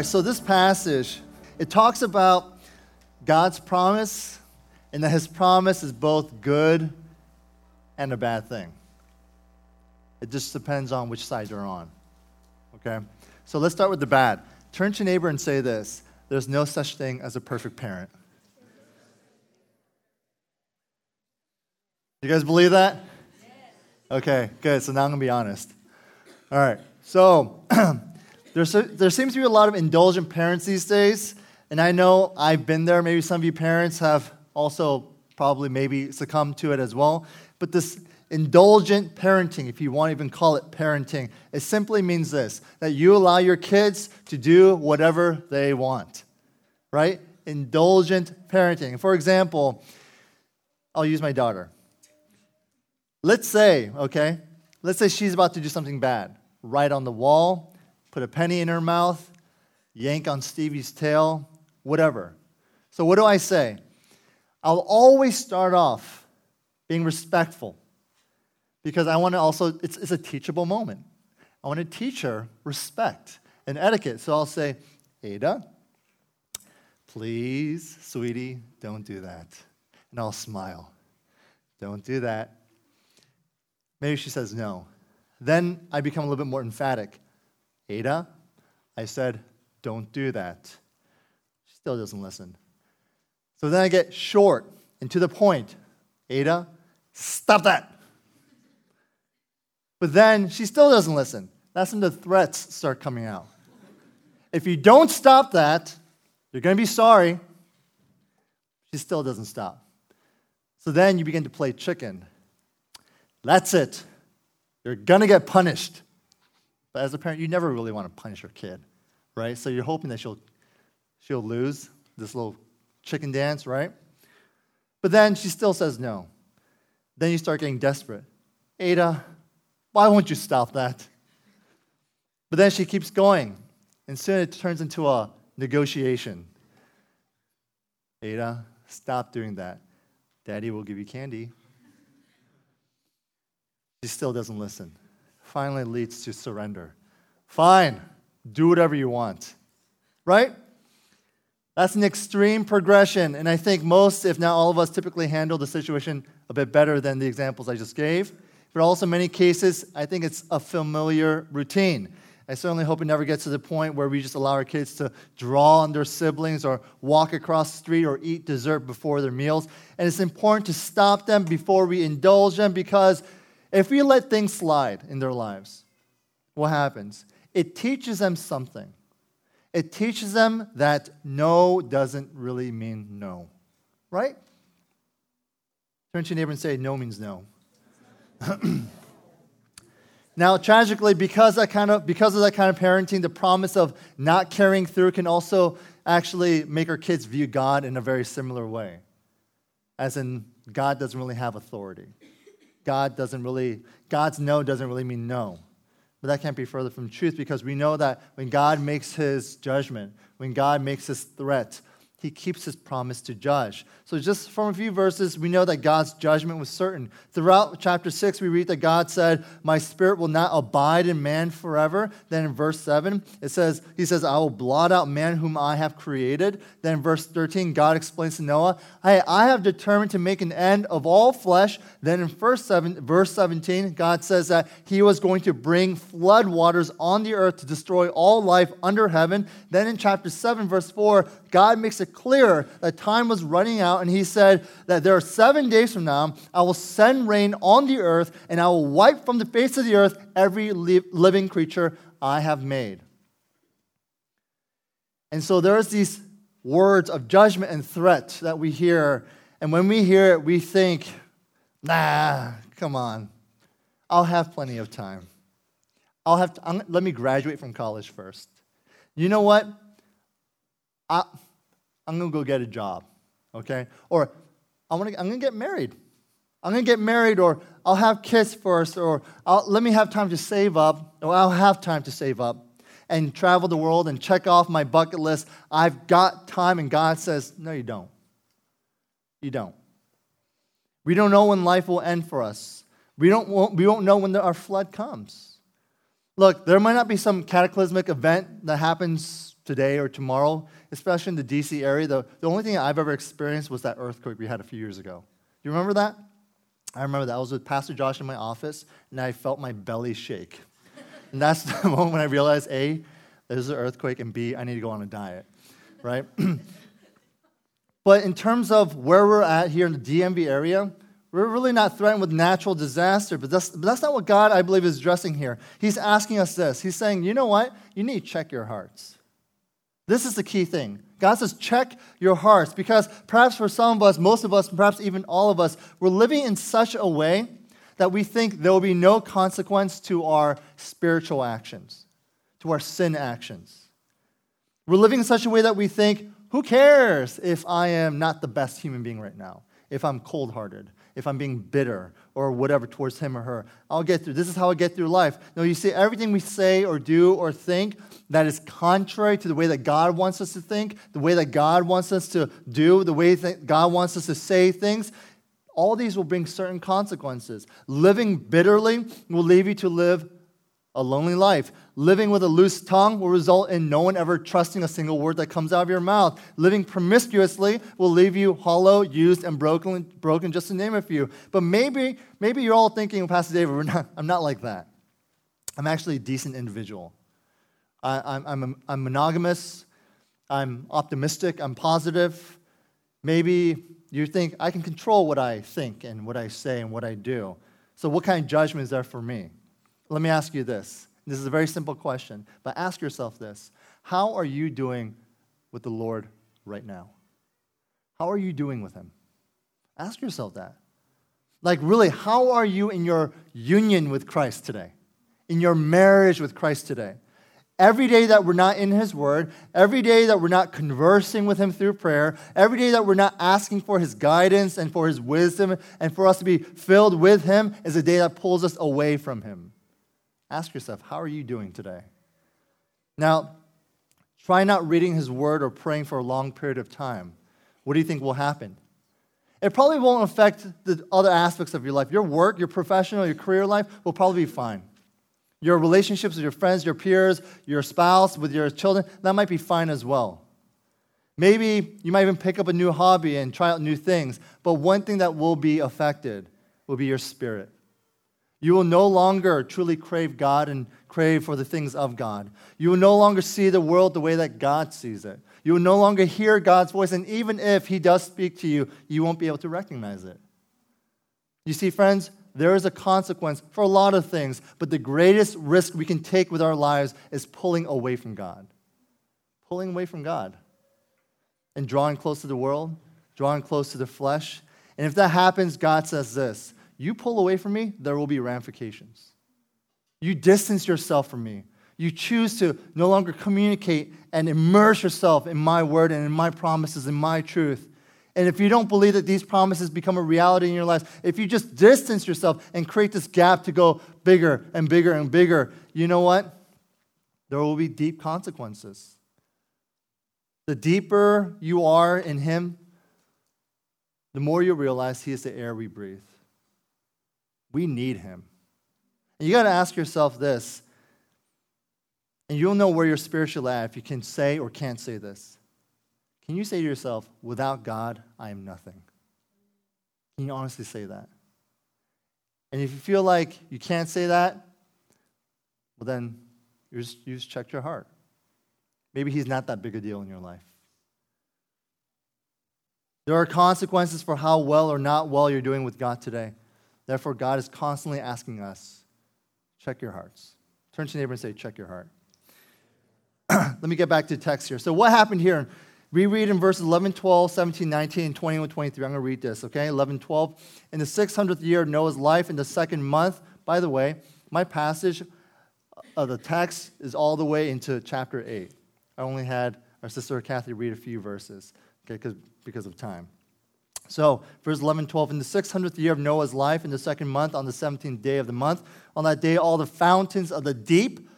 right, so this passage, it talks about God's promise and that his promise is both good and a bad thing. It just depends on which side you're on. Okay? So let's start with the bad. Turn to your neighbor and say this there's no such thing as a perfect parent. You guys believe that? Okay, good. So now I'm going to be honest. All right. So There seems to be a lot of indulgent parents these days, and I know I've been there. Maybe some of you parents have also probably maybe succumbed to it as well. But this indulgent parenting, if you want to even call it parenting, it simply means this that you allow your kids to do whatever they want, right? Indulgent parenting. For example, I'll use my daughter. Let's say, okay, let's say she's about to do something bad, write on the wall, put a penny in her mouth, yank on Stevie's tail, whatever. So, what do I say? I'll always start off being respectful because I want to also, it's, it's a teachable moment. I want to teach her respect and etiquette. So I'll say, Ada, please, sweetie, don't do that. And I'll smile. Don't do that. Maybe she says no. Then I become a little bit more emphatic. Ada, I said, don't do that. She still doesn't listen. So then I get short and to the point. Ada, stop that. But then she still doesn't listen. That's when the threats start coming out. If you don't stop that, you're going to be sorry. She still doesn't stop. So then you begin to play chicken. That's it. You're going to get punished. But as a parent, you never really want to punish your kid, right? So you're hoping that she'll, she'll lose this little chicken dance, right? But then she still says no. Then you start getting desperate. Ada, why won't you stop that? But then she keeps going, and soon it turns into a negotiation. Ada, stop doing that. Daddy will give you candy. She still doesn't listen finally leads to surrender. Fine, do whatever you want. Right? That's an extreme progression, and I think most, if not all of us, typically handle the situation a bit better than the examples I just gave. But also, in many cases, I think it's a familiar routine. I certainly hope it never gets to the point where we just allow our kids to draw on their siblings or walk across the street or eat dessert before their meals. And it's important to stop them before we indulge them because if we let things slide in their lives, what happens? It teaches them something. It teaches them that no doesn't really mean no, right? Turn to your neighbor and say, no means no. now, tragically, because, that kind of, because of that kind of parenting, the promise of not carrying through can also actually make our kids view God in a very similar way. As in, God doesn't really have authority. God doesn't really, God's no doesn't really mean no. But that can't be further from truth because we know that when God makes his judgment, when God makes his threat, he keeps his promise to judge. So, just from a few verses, we know that God's judgment was certain. Throughout chapter 6, we read that God said, My spirit will not abide in man forever. Then in verse 7, it says, He says, I will blot out man whom I have created. Then in verse 13, God explains to Noah, Hey, I have determined to make an end of all flesh. Then in verse 7, verse 17, God says that He was going to bring flood waters on the earth to destroy all life under heaven. Then in chapter 7, verse 4, God makes clear that time was running out, and he said that there are seven days from now, I will send rain on the earth, and I will wipe from the face of the earth every living creature I have made. And so there's these words of judgment and threat that we hear, and when we hear it, we think, nah, come on, I'll have plenty of time. I'll have to, let me graduate from college first. You know what? I, I'm going to go get a job, okay? Or I wanna, I'm going to get married. I'm going to get married, or I'll have kids first, or I'll, let me have time to save up, or I'll have time to save up and travel the world and check off my bucket list. I've got time, and God says, No, you don't. You don't. We don't know when life will end for us. We don't, we won't know when our flood comes. Look, there might not be some cataclysmic event that happens today or tomorrow, especially in the DC area. The, the only thing I've ever experienced was that earthquake we had a few years ago. Do you remember that? I remember that. I was with Pastor Josh in my office, and I felt my belly shake. and that's the moment when I realized A, there's an earthquake, and B, I need to go on a diet, right? but in terms of where we're at here in the DMV area, we're really not threatened with natural disaster, but that's, but that's not what God, I believe, is addressing here. He's asking us this. He's saying, you know what? You need to check your hearts. This is the key thing. God says, check your hearts, because perhaps for some of us, most of us, perhaps even all of us, we're living in such a way that we think there will be no consequence to our spiritual actions, to our sin actions. We're living in such a way that we think, who cares if I am not the best human being right now, if I'm cold hearted, if I'm being bitter or whatever towards him or her. I'll get through. This is how I get through life. No, you see, everything we say or do or think that is contrary to the way that God wants us to think, the way that God wants us to do, the way that God wants us to say things, all these will bring certain consequences. Living bitterly will leave you to live a lonely life. Living with a loose tongue will result in no one ever trusting a single word that comes out of your mouth. Living promiscuously will leave you hollow, used, and broken, broken just to name a few. But maybe, maybe you're all thinking, Pastor David, not, I'm not like that. I'm actually a decent individual. I, am I'm, I'm, I'm monogamous. I'm optimistic. I'm positive. Maybe you think I can control what I think and what I say and what I do. So, what kind of judgment is there for me? Let me ask you this. This is a very simple question, but ask yourself this How are you doing with the Lord right now? How are you doing with Him? Ask yourself that. Like, really, how are you in your union with Christ today? In your marriage with Christ today? Every day that we're not in His Word, every day that we're not conversing with Him through prayer, every day that we're not asking for His guidance and for His wisdom and for us to be filled with Him is a day that pulls us away from Him. Ask yourself, how are you doing today? Now, try not reading his word or praying for a long period of time. What do you think will happen? It probably won't affect the other aspects of your life. Your work, your professional, your career life will probably be fine. Your relationships with your friends, your peers, your spouse, with your children, that might be fine as well. Maybe you might even pick up a new hobby and try out new things, but one thing that will be affected will be your spirit. You will no longer truly crave God and crave for the things of God. You will no longer see the world the way that God sees it. You will no longer hear God's voice, and even if He does speak to you, you won't be able to recognize it. You see, friends, there is a consequence for a lot of things, but the greatest risk we can take with our lives is pulling away from God. Pulling away from God and drawing close to the world, drawing close to the flesh. And if that happens, God says this you pull away from me, there will be ramifications. You distance yourself from me. You choose to no longer communicate and immerse yourself in my word and in my promises and my truth. And if you don't believe that these promises become a reality in your life, if you just distance yourself and create this gap to go bigger and bigger and bigger, you know what? There will be deep consequences. The deeper you are in Him, the more you realize He is the air we breathe. We need him. And you got to ask yourself this, and you'll know where you're spiritually at if you can say or can't say this. Can you say to yourself, without God, I am nothing? Can you honestly say that? And if you feel like you can't say that, well, then you just, you just your heart. Maybe he's not that big a deal in your life. There are consequences for how well or not well you're doing with God today. Therefore, God is constantly asking us check your hearts. Turn to your neighbor and say, check your heart. Let me get back to text here. So, what happened here? We read in verses 11, 12, 17, 19, and 21, 23. I'm going to read this, okay? 11, 12. In the 600th year of Noah's life, in the second month, by the way, my passage of the text is all the way into chapter 8. I only had our sister Kathy read a few verses, okay, because of time. So, verse 11, 12. In the 600th year of Noah's life, in the second month, on the 17th day of the month, on that day, all the fountains of the deep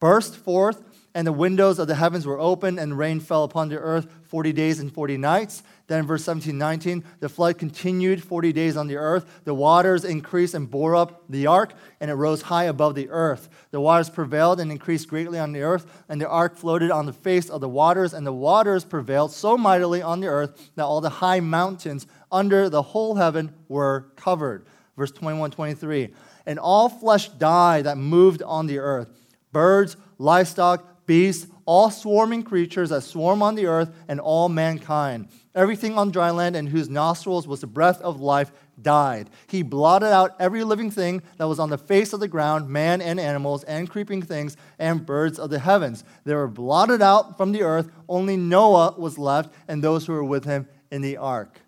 burst forth, and the windows of the heavens were opened, and rain fell upon the earth 40 days and 40 nights. Then, verse 17, 19, the flood continued 40 days on the earth. The waters increased and bore up the ark, and it rose high above the earth. The waters prevailed and increased greatly on the earth, and the ark floated on the face of the waters, and the waters prevailed so mightily on the earth that all the high mountains under the whole heaven were covered. Verse 21, 23, and all flesh died that moved on the earth birds, livestock, beasts, all swarming creatures that swarm on the earth, and all mankind. Everything on dry land and whose nostrils was the breath of life died. He blotted out every living thing that was on the face of the ground, man and animals, and creeping things, and birds of the heavens. They were blotted out from the earth. Only Noah was left, and those who were with him in the ark.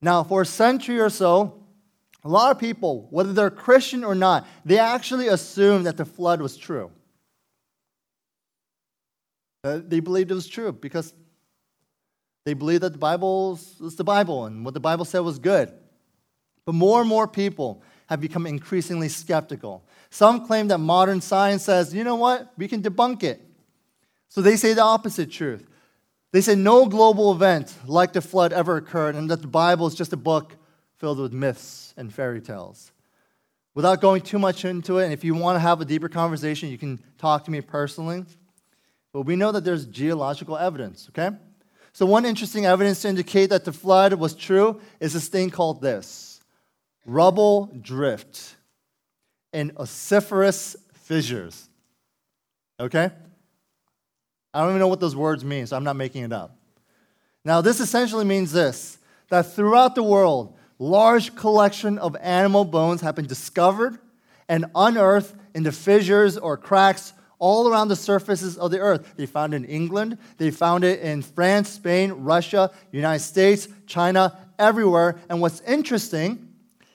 Now, for a century or so, a lot of people, whether they're Christian or not, they actually assume that the flood was true. Uh, they believed it was true because they believed that the Bible was the Bible and what the Bible said was good. But more and more people have become increasingly skeptical. Some claim that modern science says, you know what, we can debunk it. So they say the opposite truth. They say no global event like the flood ever occurred and that the Bible is just a book filled with myths and fairy tales. Without going too much into it, and if you want to have a deeper conversation, you can talk to me personally. But we know that there's geological evidence, okay? So, one interesting evidence to indicate that the flood was true is this thing called this rubble drift and ossiferous fissures. Okay? I don't even know what those words mean, so I'm not making it up. Now, this essentially means this that throughout the world, large collection of animal bones have been discovered and unearthed in the fissures or cracks all around the surfaces of the earth. They found it in England, they found it in France, Spain, Russia, United States, China, everywhere. And what's interesting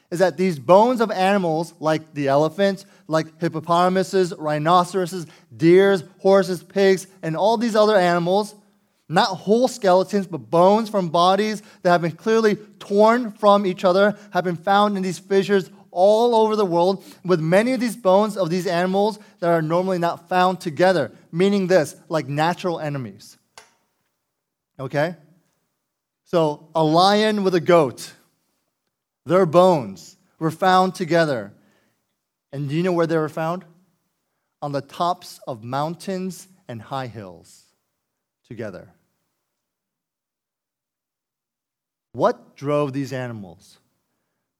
is that these bones of animals, like the elephant, like hippopotamuses, rhinoceroses, deers, horses, pigs, and all these other animals, not whole skeletons, but bones from bodies that have been clearly torn from each other, have been found in these fissures all over the world with many of these bones of these animals that are normally not found together, meaning this, like natural enemies. Okay? So, a lion with a goat, their bones were found together. And do you know where they were found? On the tops of mountains and high hills together. What drove these animals?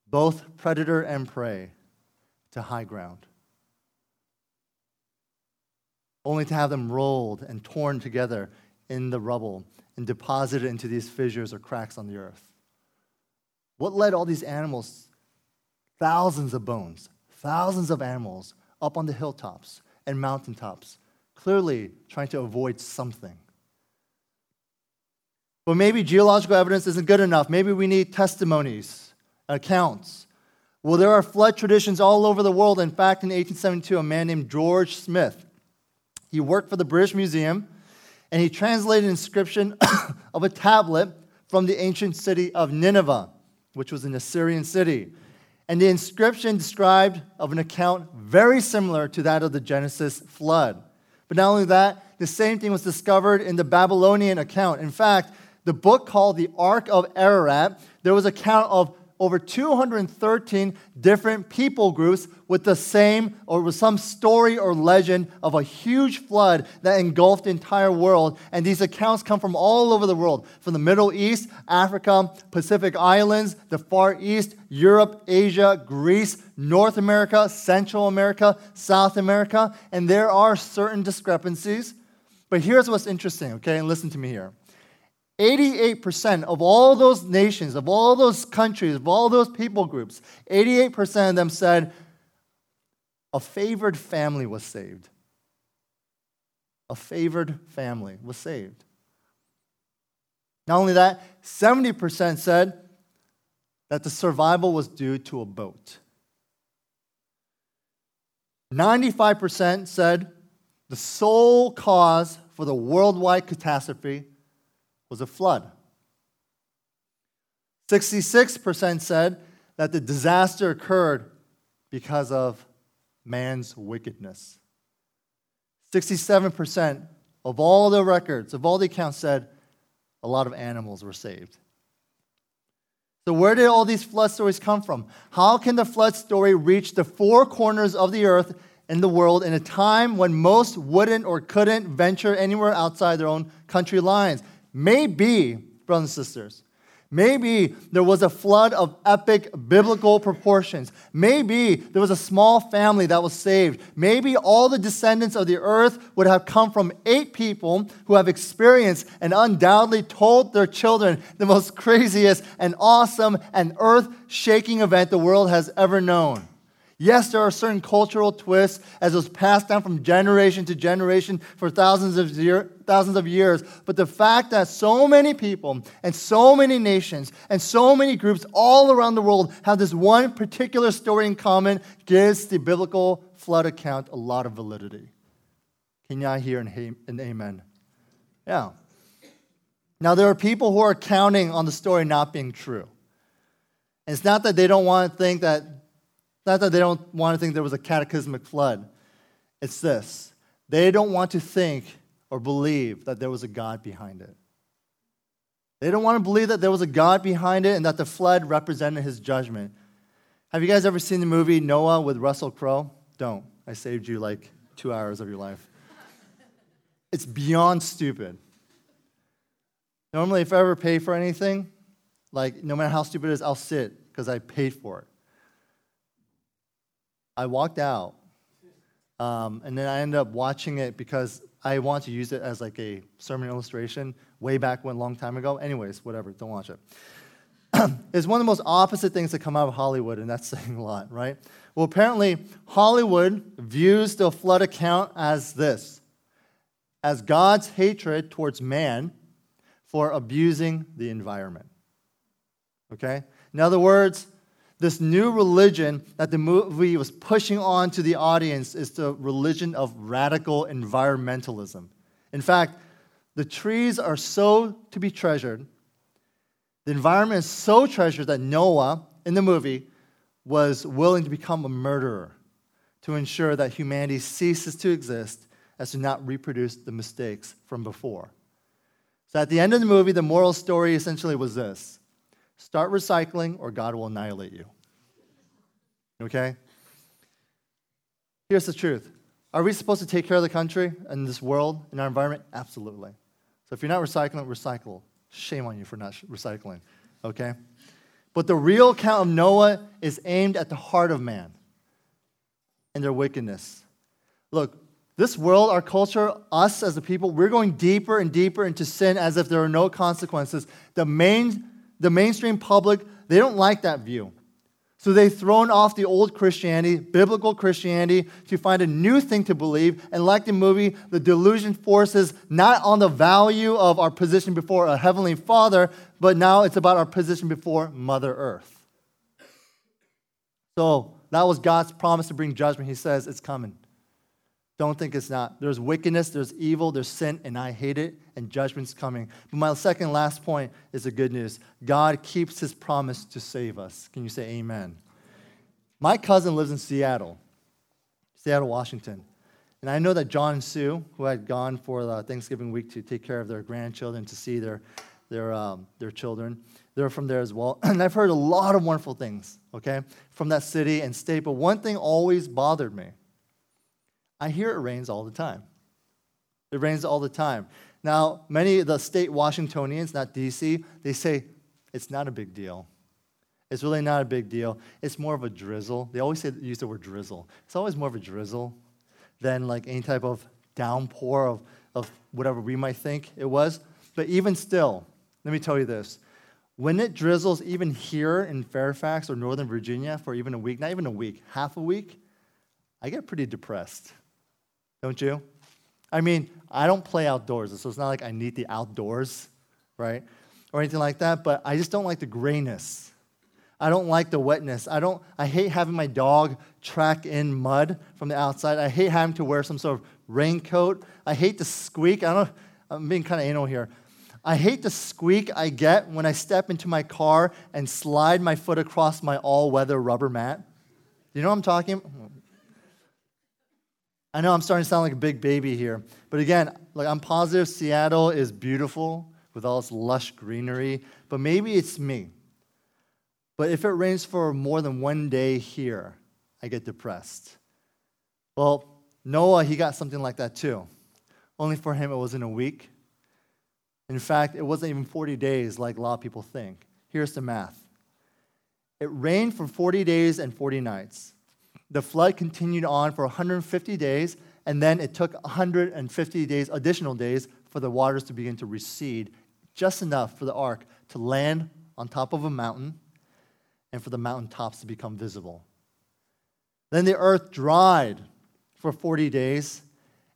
Both predator and prey, to high ground, only to have them rolled and torn together in the rubble and deposited into these fissures or cracks on the earth. What led all these animals, thousands of bones, thousands of animals, up on the hilltops and mountaintops, clearly trying to avoid something? But maybe geological evidence isn't good enough. Maybe we need testimonies accounts. Well, there are flood traditions all over the world. In fact, in 1872, a man named George Smith, he worked for the British Museum, and he translated an inscription of a tablet from the ancient city of Nineveh, which was an Assyrian city. And the inscription described of an account very similar to that of the Genesis flood. But not only that, the same thing was discovered in the Babylonian account. In fact, the book called the Ark of Ararat, there was a count of over 213 different people groups with the same or with some story or legend of a huge flood that engulfed the entire world. And these accounts come from all over the world from the Middle East, Africa, Pacific Islands, the Far East, Europe, Asia, Greece, North America, Central America, South America. And there are certain discrepancies. But here's what's interesting, okay? And listen to me here. 88% of all those nations, of all those countries, of all those people groups, 88% of them said a favored family was saved. A favored family was saved. Not only that, 70% said that the survival was due to a boat. 95% said the sole cause for the worldwide catastrophe was a flood. 66% said that the disaster occurred because of man's wickedness. 67% of all the records, of all the accounts, said a lot of animals were saved. So, where did all these flood stories come from? How can the flood story reach the four corners of the earth and the world in a time when most wouldn't or couldn't venture anywhere outside their own country lines? Maybe, brothers and sisters, Maybe there was a flood of epic biblical proportions. Maybe there was a small family that was saved. Maybe all the descendants of the earth would have come from eight people who have experienced and undoubtedly told their children the most craziest and awesome and earth shaking event the world has ever known. Yes, there are certain cultural twists as it was passed down from generation to generation for thousands of, year, thousands of years. But the fact that so many people and so many nations and so many groups all around the world have this one particular story in common gives the biblical flood account a lot of validity. Can y'all hear an amen? Yeah. Now, there are people who are counting on the story not being true. And it's not that they don't want to think that not that they don't want to think there was a cataclysmic flood. It's this they don't want to think or believe that there was a God behind it. They don't want to believe that there was a God behind it and that the flood represented his judgment. Have you guys ever seen the movie Noah with Russell Crowe? Don't. I saved you like two hours of your life. It's beyond stupid. Normally, if I ever pay for anything, like no matter how stupid it is, I'll sit because I paid for it. I walked out, um, and then I ended up watching it because I want to use it as like a sermon illustration way back when, long time ago. Anyways, whatever, don't watch it. it's one of the most opposite things that come out of Hollywood, and that's saying a lot, right? Well, apparently, Hollywood views the flood account as this as God's hatred towards man for abusing the environment. Okay? In other words, this new religion that the movie was pushing on to the audience is the religion of radical environmentalism. In fact, the trees are so to be treasured, the environment is so treasured that Noah, in the movie, was willing to become a murderer to ensure that humanity ceases to exist as to not reproduce the mistakes from before. So at the end of the movie, the moral story essentially was this Start recycling, or God will annihilate you. Okay? Here's the truth Are we supposed to take care of the country and this world and our environment? Absolutely. So if you're not recycling, recycle. Shame on you for not recycling. Okay? But the real account of Noah is aimed at the heart of man and their wickedness. Look, this world, our culture, us as a people, we're going deeper and deeper into sin as if there are no consequences. The main the mainstream public, they don't like that view. So they've thrown off the old Christianity, biblical Christianity, to find a new thing to believe. And like the movie, the delusion forces not on the value of our position before a heavenly Father, but now it's about our position before Mother Earth. So that was God's promise to bring judgment. He says it's coming. Don't think it's not. There's wickedness, there's evil, there's sin, and I hate it, and judgment's coming. But my second last point is the good news God keeps his promise to save us. Can you say amen? My cousin lives in Seattle, Seattle, Washington. And I know that John and Sue, who had gone for the Thanksgiving week to take care of their grandchildren, to see their, their, um, their children, they're from there as well. And I've heard a lot of wonderful things, okay, from that city and state. But one thing always bothered me I hear it rains all the time. It rains all the time. Now, many of the state Washingtonians, not DC, they say it's not a big deal. It's really not a big deal. It's more of a drizzle. They always say, use the word drizzle. It's always more of a drizzle than like any type of downpour of, of whatever we might think it was. But even still, let me tell you this. When it drizzles, even here in Fairfax or Northern Virginia for even a week, not even a week, half a week, I get pretty depressed don't you? I mean, I don't play outdoors, so it's not like I need the outdoors, right? Or anything like that, but I just don't like the grayness. I don't like the wetness. I don't I hate having my dog track in mud from the outside. I hate having to wear some sort of raincoat. I hate the squeak. I don't I'm being kind of anal here. I hate the squeak I get when I step into my car and slide my foot across my all weather rubber mat. You know what I'm talking? I know I'm starting to sound like a big baby here, but again, like I'm positive Seattle is beautiful with all its lush greenery, but maybe it's me. But if it rains for more than one day here, I get depressed. Well, Noah, he got something like that too. Only for him, it wasn't a week. In fact, it wasn't even 40 days like a lot of people think. Here's the math it rained for 40 days and 40 nights. The flood continued on for 150 days, and then it took 150 days, additional days, for the waters to begin to recede, just enough for the ark to land on top of a mountain and for the mountain tops to become visible. Then the earth dried for 40 days,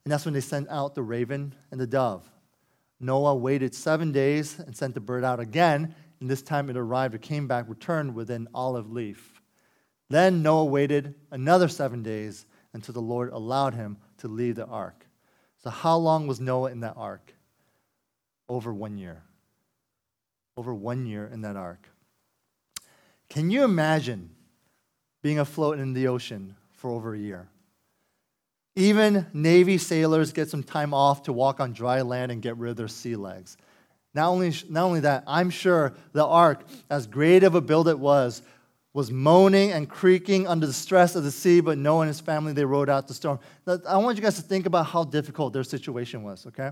and that's when they sent out the raven and the dove. Noah waited seven days and sent the bird out again, and this time it arrived, it came back, returned with an olive leaf. Then Noah waited another seven days until the Lord allowed him to leave the ark. So, how long was Noah in that ark? Over one year. Over one year in that ark. Can you imagine being afloat in the ocean for over a year? Even Navy sailors get some time off to walk on dry land and get rid of their sea legs. Not only, not only that, I'm sure the ark, as great of a build it was, was moaning and creaking under the stress of the sea, but Noah and his family, they rode out the storm. I want you guys to think about how difficult their situation was, okay?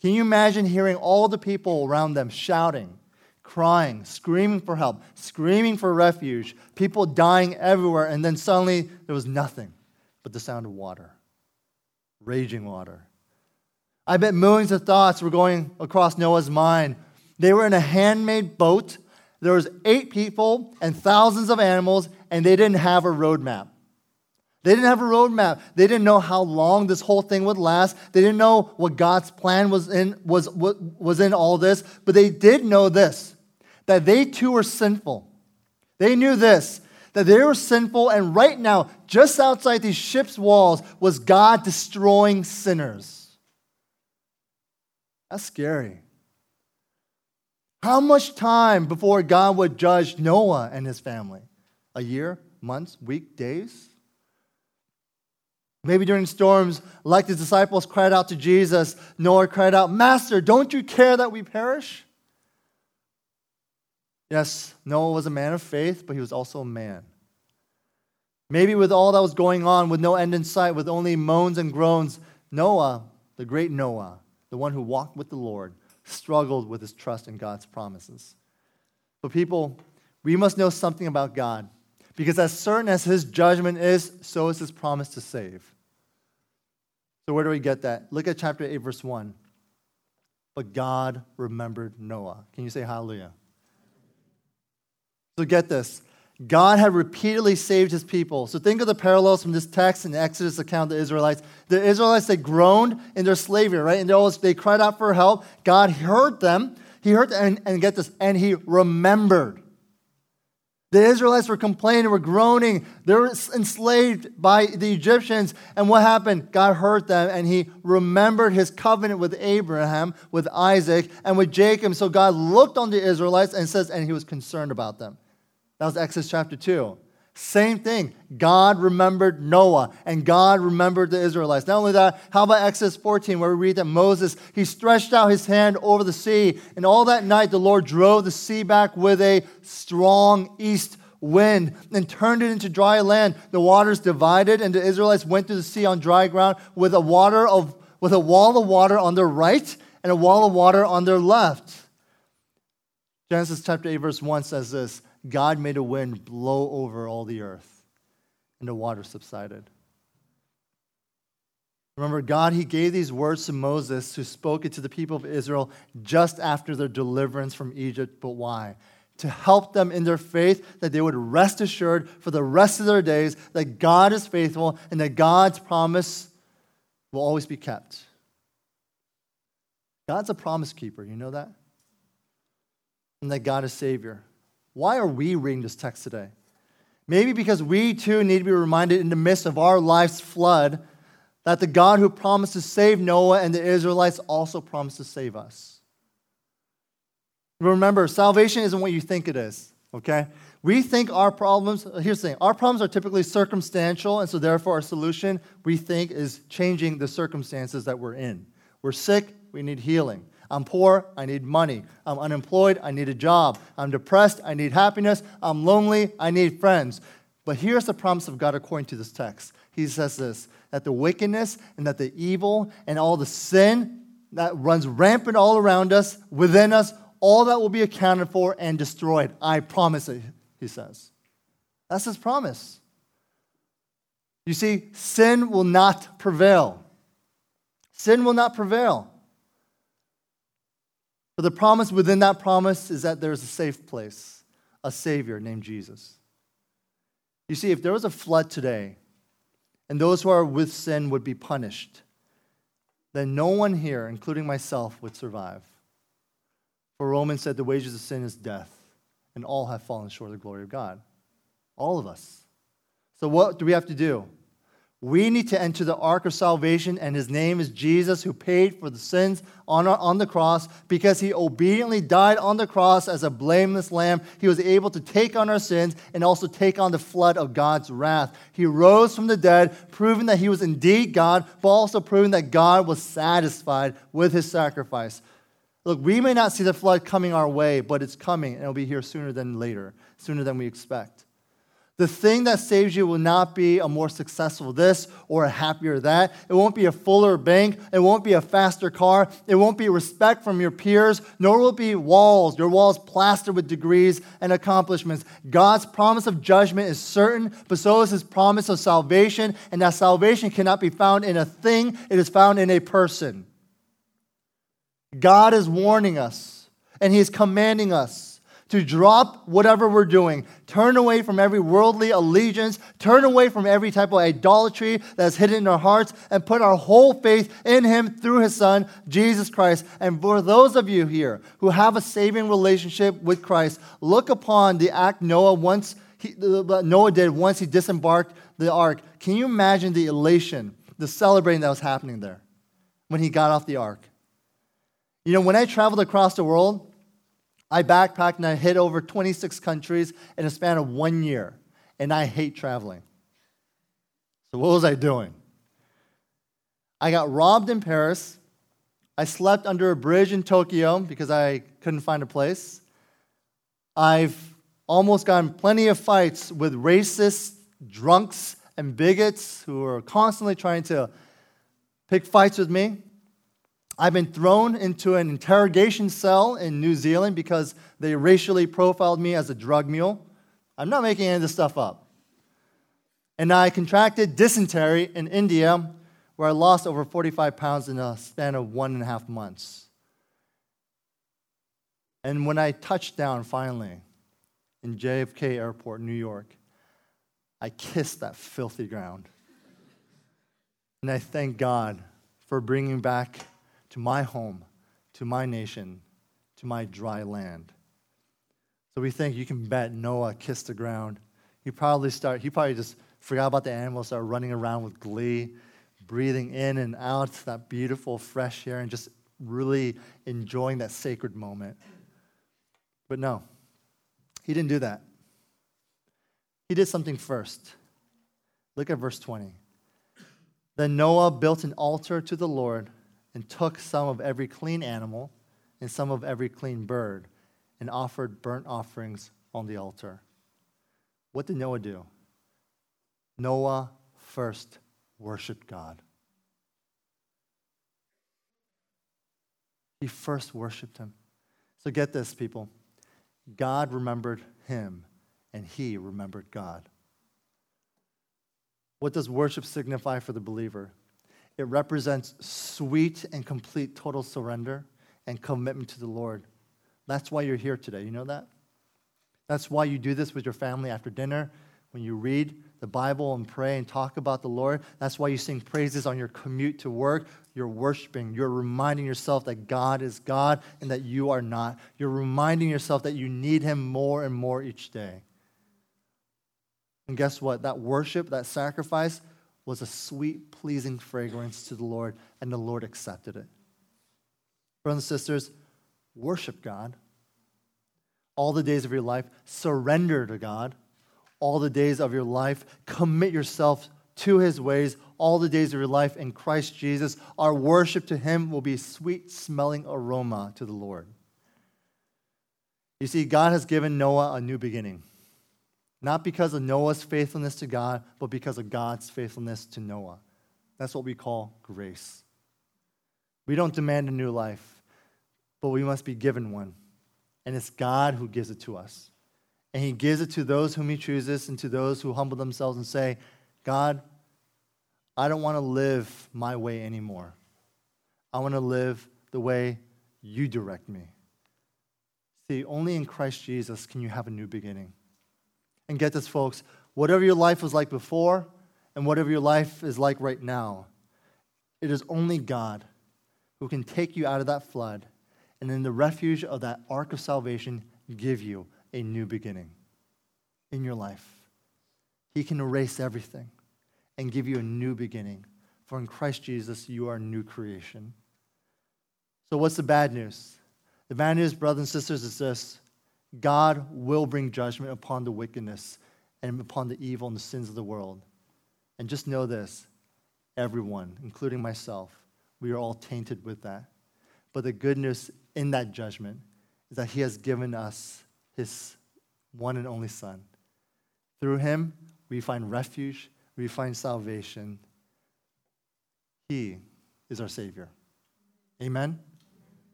Can you imagine hearing all the people around them shouting, crying, screaming for help, screaming for refuge, people dying everywhere, and then suddenly there was nothing but the sound of water, raging water. I bet millions of thoughts were going across Noah's mind. They were in a handmade boat. There was eight people and thousands of animals, and they didn't have a roadmap. They didn't have a roadmap. They didn't know how long this whole thing would last. They didn't know what God's plan was in, was, was in all this, but they did know this that they too were sinful. They knew this that they were sinful, and right now, just outside these ship's walls, was God destroying sinners. That's scary. How much time before God would judge Noah and his family? A year, months, week, days? Maybe during storms, like the disciples cried out to Jesus, Noah cried out, Master, don't you care that we perish? Yes, Noah was a man of faith, but he was also a man. Maybe with all that was going on, with no end in sight, with only moans and groans, Noah, the great Noah, the one who walked with the Lord, struggled with his trust in God's promises. But people, we must know something about God, because as certain as his judgment is, so is his promise to save. So, where do we get that? Look at chapter 8, verse 1. But God remembered Noah. Can you say hallelujah? So, get this God had repeatedly saved his people. So think of the parallels from this text and the Exodus account of the Israelites. The Israelites, they groaned in their slavery, right? And they, always, they cried out for help. God heard them. He heard them, and, and get this, and he remembered. The Israelites were complaining, were groaning. They were enslaved by the Egyptians. And what happened? God heard them and he remembered his covenant with Abraham, with Isaac, and with Jacob. So God looked on the Israelites and says, and he was concerned about them. That was Exodus chapter 2. Same thing. God remembered Noah and God remembered the Israelites. Not only that, how about Exodus 14, where we read that Moses, he stretched out his hand over the sea, and all that night the Lord drove the sea back with a strong east wind and turned it into dry land. The waters divided, and the Israelites went through the sea on dry ground with a water of with a wall of water on their right and a wall of water on their left. Genesis chapter 8, verse 1 says this God made a wind blow over all the earth, and the water subsided. Remember, God, He gave these words to Moses, who spoke it to the people of Israel just after their deliverance from Egypt. But why? To help them in their faith, that they would rest assured for the rest of their days that God is faithful and that God's promise will always be kept. God's a promise keeper, you know that? And that God is Savior. Why are we reading this text today? Maybe because we too need to be reminded in the midst of our life's flood that the God who promised to save Noah and the Israelites also promised to save us. Remember, salvation isn't what you think it is, okay? We think our problems, here's the thing, our problems are typically circumstantial, and so therefore our solution, we think, is changing the circumstances that we're in. We're sick, we need healing. I'm poor, I need money. I'm unemployed, I need a job. I'm depressed, I need happiness. I'm lonely, I need friends. But here's the promise of God according to this text. He says this that the wickedness and that the evil and all the sin that runs rampant all around us, within us, all that will be accounted for and destroyed. I promise it, he says. That's his promise. You see, sin will not prevail. Sin will not prevail. But the promise within that promise is that there's a safe place, a Savior named Jesus. You see, if there was a flood today, and those who are with sin would be punished, then no one here, including myself, would survive. For Romans said the wages of sin is death, and all have fallen short of the glory of God. All of us. So, what do we have to do? We need to enter the ark of salvation, and his name is Jesus, who paid for the sins on, on the cross because he obediently died on the cross as a blameless lamb. He was able to take on our sins and also take on the flood of God's wrath. He rose from the dead, proving that he was indeed God, but also proving that God was satisfied with his sacrifice. Look, we may not see the flood coming our way, but it's coming, and it'll be here sooner than later, sooner than we expect. The thing that saves you will not be a more successful this or a happier that. It won't be a fuller bank. It won't be a faster car. It won't be respect from your peers, nor will it be walls, your walls plastered with degrees and accomplishments. God's promise of judgment is certain, but so is his promise of salvation, and that salvation cannot be found in a thing, it is found in a person. God is warning us, and he is commanding us to drop whatever we're doing, turn away from every worldly allegiance, turn away from every type of idolatry that's hidden in our hearts, and put our whole faith in Him through His Son, Jesus Christ. And for those of you here who have a saving relationship with Christ, look upon the act Noah once he, Noah did once he disembarked the ark. Can you imagine the elation, the celebrating that was happening there when he got off the ark? You know, when I traveled across the world, I backpacked and I hit over 26 countries in a span of one year, and I hate traveling. So, what was I doing? I got robbed in Paris. I slept under a bridge in Tokyo because I couldn't find a place. I've almost gotten plenty of fights with racists, drunks, and bigots who are constantly trying to pick fights with me. I've been thrown into an interrogation cell in New Zealand because they racially profiled me as a drug mule. I'm not making any of this stuff up. And I contracted dysentery in India, where I lost over 45 pounds in a span of one and a half months. And when I touched down finally in JFK Airport, New York, I kissed that filthy ground. And I thank God for bringing back to my home, to my nation, to my dry land. So we think you can bet Noah kissed the ground. He probably start, he probably just forgot about the animals, started running around with glee, breathing in and out that beautiful fresh air and just really enjoying that sacred moment. But no, he didn't do that. He did something first. Look at verse 20. Then Noah built an altar to the Lord and took some of every clean animal and some of every clean bird and offered burnt offerings on the altar. What did Noah do? Noah first worshiped God. He first worshiped him. So get this, people. God remembered him, and he remembered God. What does worship signify for the believer? It represents sweet and complete total surrender and commitment to the Lord. That's why you're here today. You know that? That's why you do this with your family after dinner, when you read the Bible and pray and talk about the Lord. That's why you sing praises on your commute to work. You're worshiping. You're reminding yourself that God is God and that you are not. You're reminding yourself that you need Him more and more each day. And guess what? That worship, that sacrifice, was a sweet, pleasing fragrance to the Lord, and the Lord accepted it. Brothers and sisters, worship God all the days of your life, surrender to God all the days of your life, commit yourself to his ways all the days of your life in Christ Jesus. Our worship to him will be sweet smelling aroma to the Lord. You see, God has given Noah a new beginning. Not because of Noah's faithfulness to God, but because of God's faithfulness to Noah. That's what we call grace. We don't demand a new life, but we must be given one. And it's God who gives it to us. And He gives it to those whom He chooses and to those who humble themselves and say, God, I don't want to live my way anymore. I want to live the way you direct me. See, only in Christ Jesus can you have a new beginning. And get this, folks, whatever your life was like before and whatever your life is like right now, it is only God who can take you out of that flood and in the refuge of that ark of salvation give you a new beginning in your life. He can erase everything and give you a new beginning. For in Christ Jesus, you are a new creation. So, what's the bad news? The bad news, brothers and sisters, is this God will bring judgment upon the wickedness and upon the evil and the sins of the world. And just know this everyone, including myself, we are all tainted with that. But the good news in that judgment is that He has given us His one and only Son. Through Him, we find refuge, we find salvation. He is our Savior. Amen?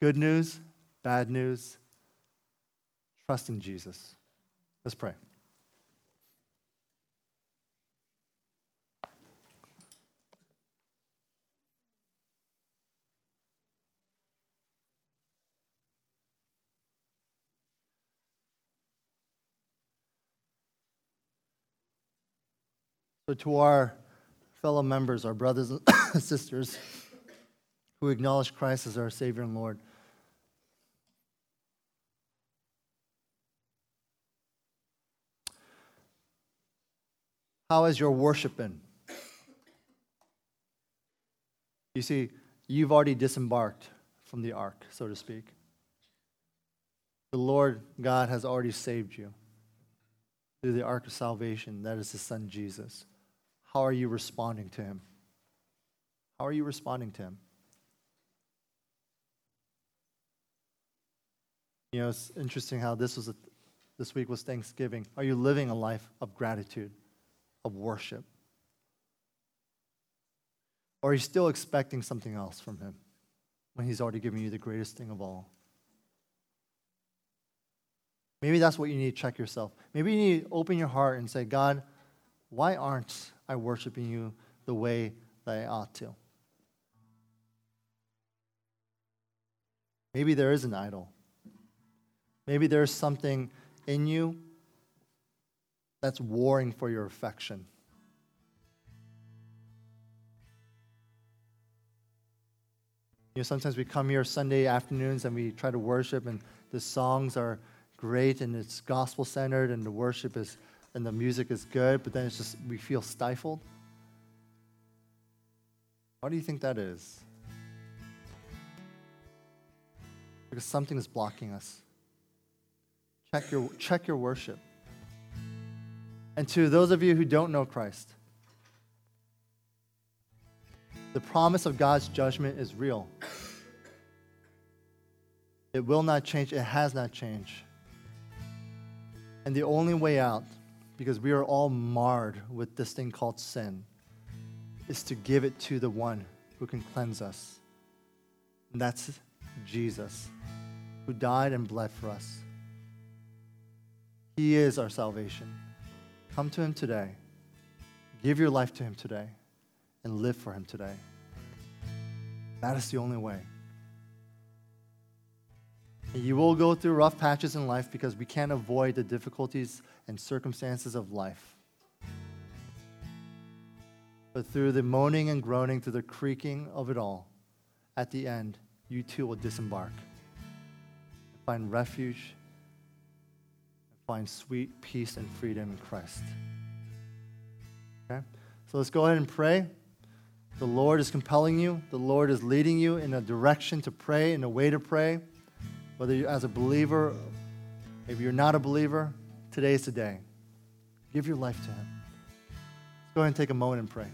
Good news, bad news, trust in Jesus. Let's pray. So, to our fellow members, our brothers and sisters who acknowledge Christ as our Savior and Lord, how has your worship been? You see, you've already disembarked from the ark, so to speak. The Lord God has already saved you through the ark of salvation, that is His Son Jesus. How are you responding to him? How are you responding to him? You know, it's interesting how this was a, this week was Thanksgiving. Are you living a life of gratitude, of worship? Or are you still expecting something else from him when he's already given you the greatest thing of all? Maybe that's what you need to check yourself. Maybe you need to open your heart and say, God, why aren't I worshiping you the way that I ought to? Maybe there is an idol. Maybe there's something in you that's warring for your affection. You know, sometimes we come here Sunday afternoons and we try to worship, and the songs are great and it's gospel centered, and the worship is and the music is good, but then it's just we feel stifled? Why do you think that is? Because something is blocking us. Check your, check your worship. And to those of you who don't know Christ, the promise of God's judgment is real. It will not change, it has not changed. And the only way out because we are all marred with this thing called sin, is to give it to the one who can cleanse us. And that's Jesus, who died and bled for us. He is our salvation. Come to Him today. Give your life to Him today and live for Him today. That is the only way. You will go through rough patches in life because we can't avoid the difficulties and circumstances of life. But through the moaning and groaning, through the creaking of it all, at the end, you too will disembark. Find refuge, find sweet peace and freedom in Christ. Okay? So let's go ahead and pray. The Lord is compelling you, the Lord is leading you in a direction to pray, in a way to pray. Whether you're as a believer, if you're not a believer, today is the day. Give your life to Him. Let's go ahead and take a moment and pray.